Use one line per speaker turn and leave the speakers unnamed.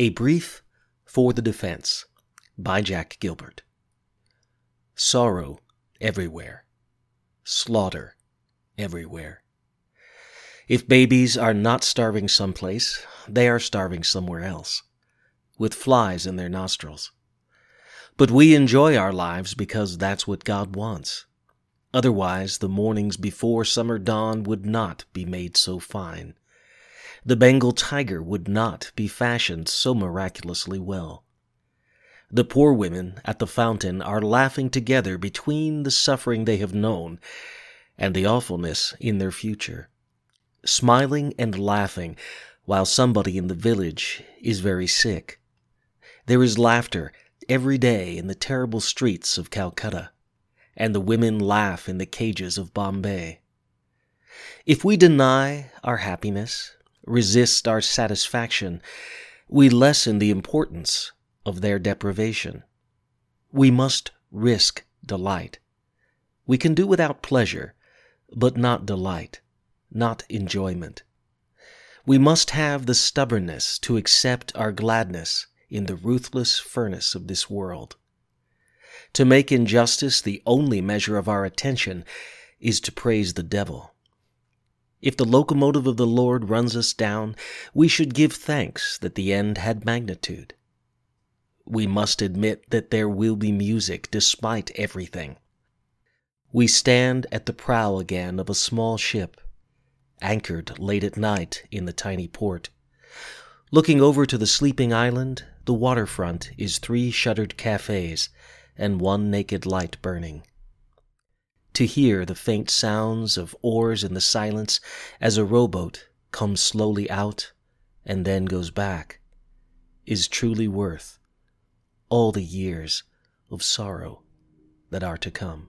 A Brief for the Defense by Jack Gilbert. Sorrow everywhere. Slaughter everywhere. If babies are not starving someplace, they are starving somewhere else, with flies in their nostrils. But we enjoy our lives because that's what God wants. Otherwise, the mornings before summer dawn would not be made so fine the Bengal tiger would not be fashioned so miraculously well. The poor women at the fountain are laughing together between the suffering they have known and the awfulness in their future, smiling and laughing while somebody in the village is very sick. There is laughter every day in the terrible streets of Calcutta, and the women laugh in the cages of Bombay. If we deny our happiness, resist our satisfaction, we lessen the importance of their deprivation. We must risk delight. We can do without pleasure, but not delight, not enjoyment. We must have the stubbornness to accept our gladness in the ruthless furnace of this world. To make injustice the only measure of our attention is to praise the devil. If the locomotive of the Lord runs us down, we should give thanks that the end had magnitude. We must admit that there will be music despite everything. We stand at the prow again of a small ship, anchored late at night in the tiny port. Looking over to the sleeping island, the waterfront is three shuttered cafes and one naked light burning to hear the faint sounds of oars in the silence as a rowboat comes slowly out and then goes back, is truly worth all the years of sorrow that are to come.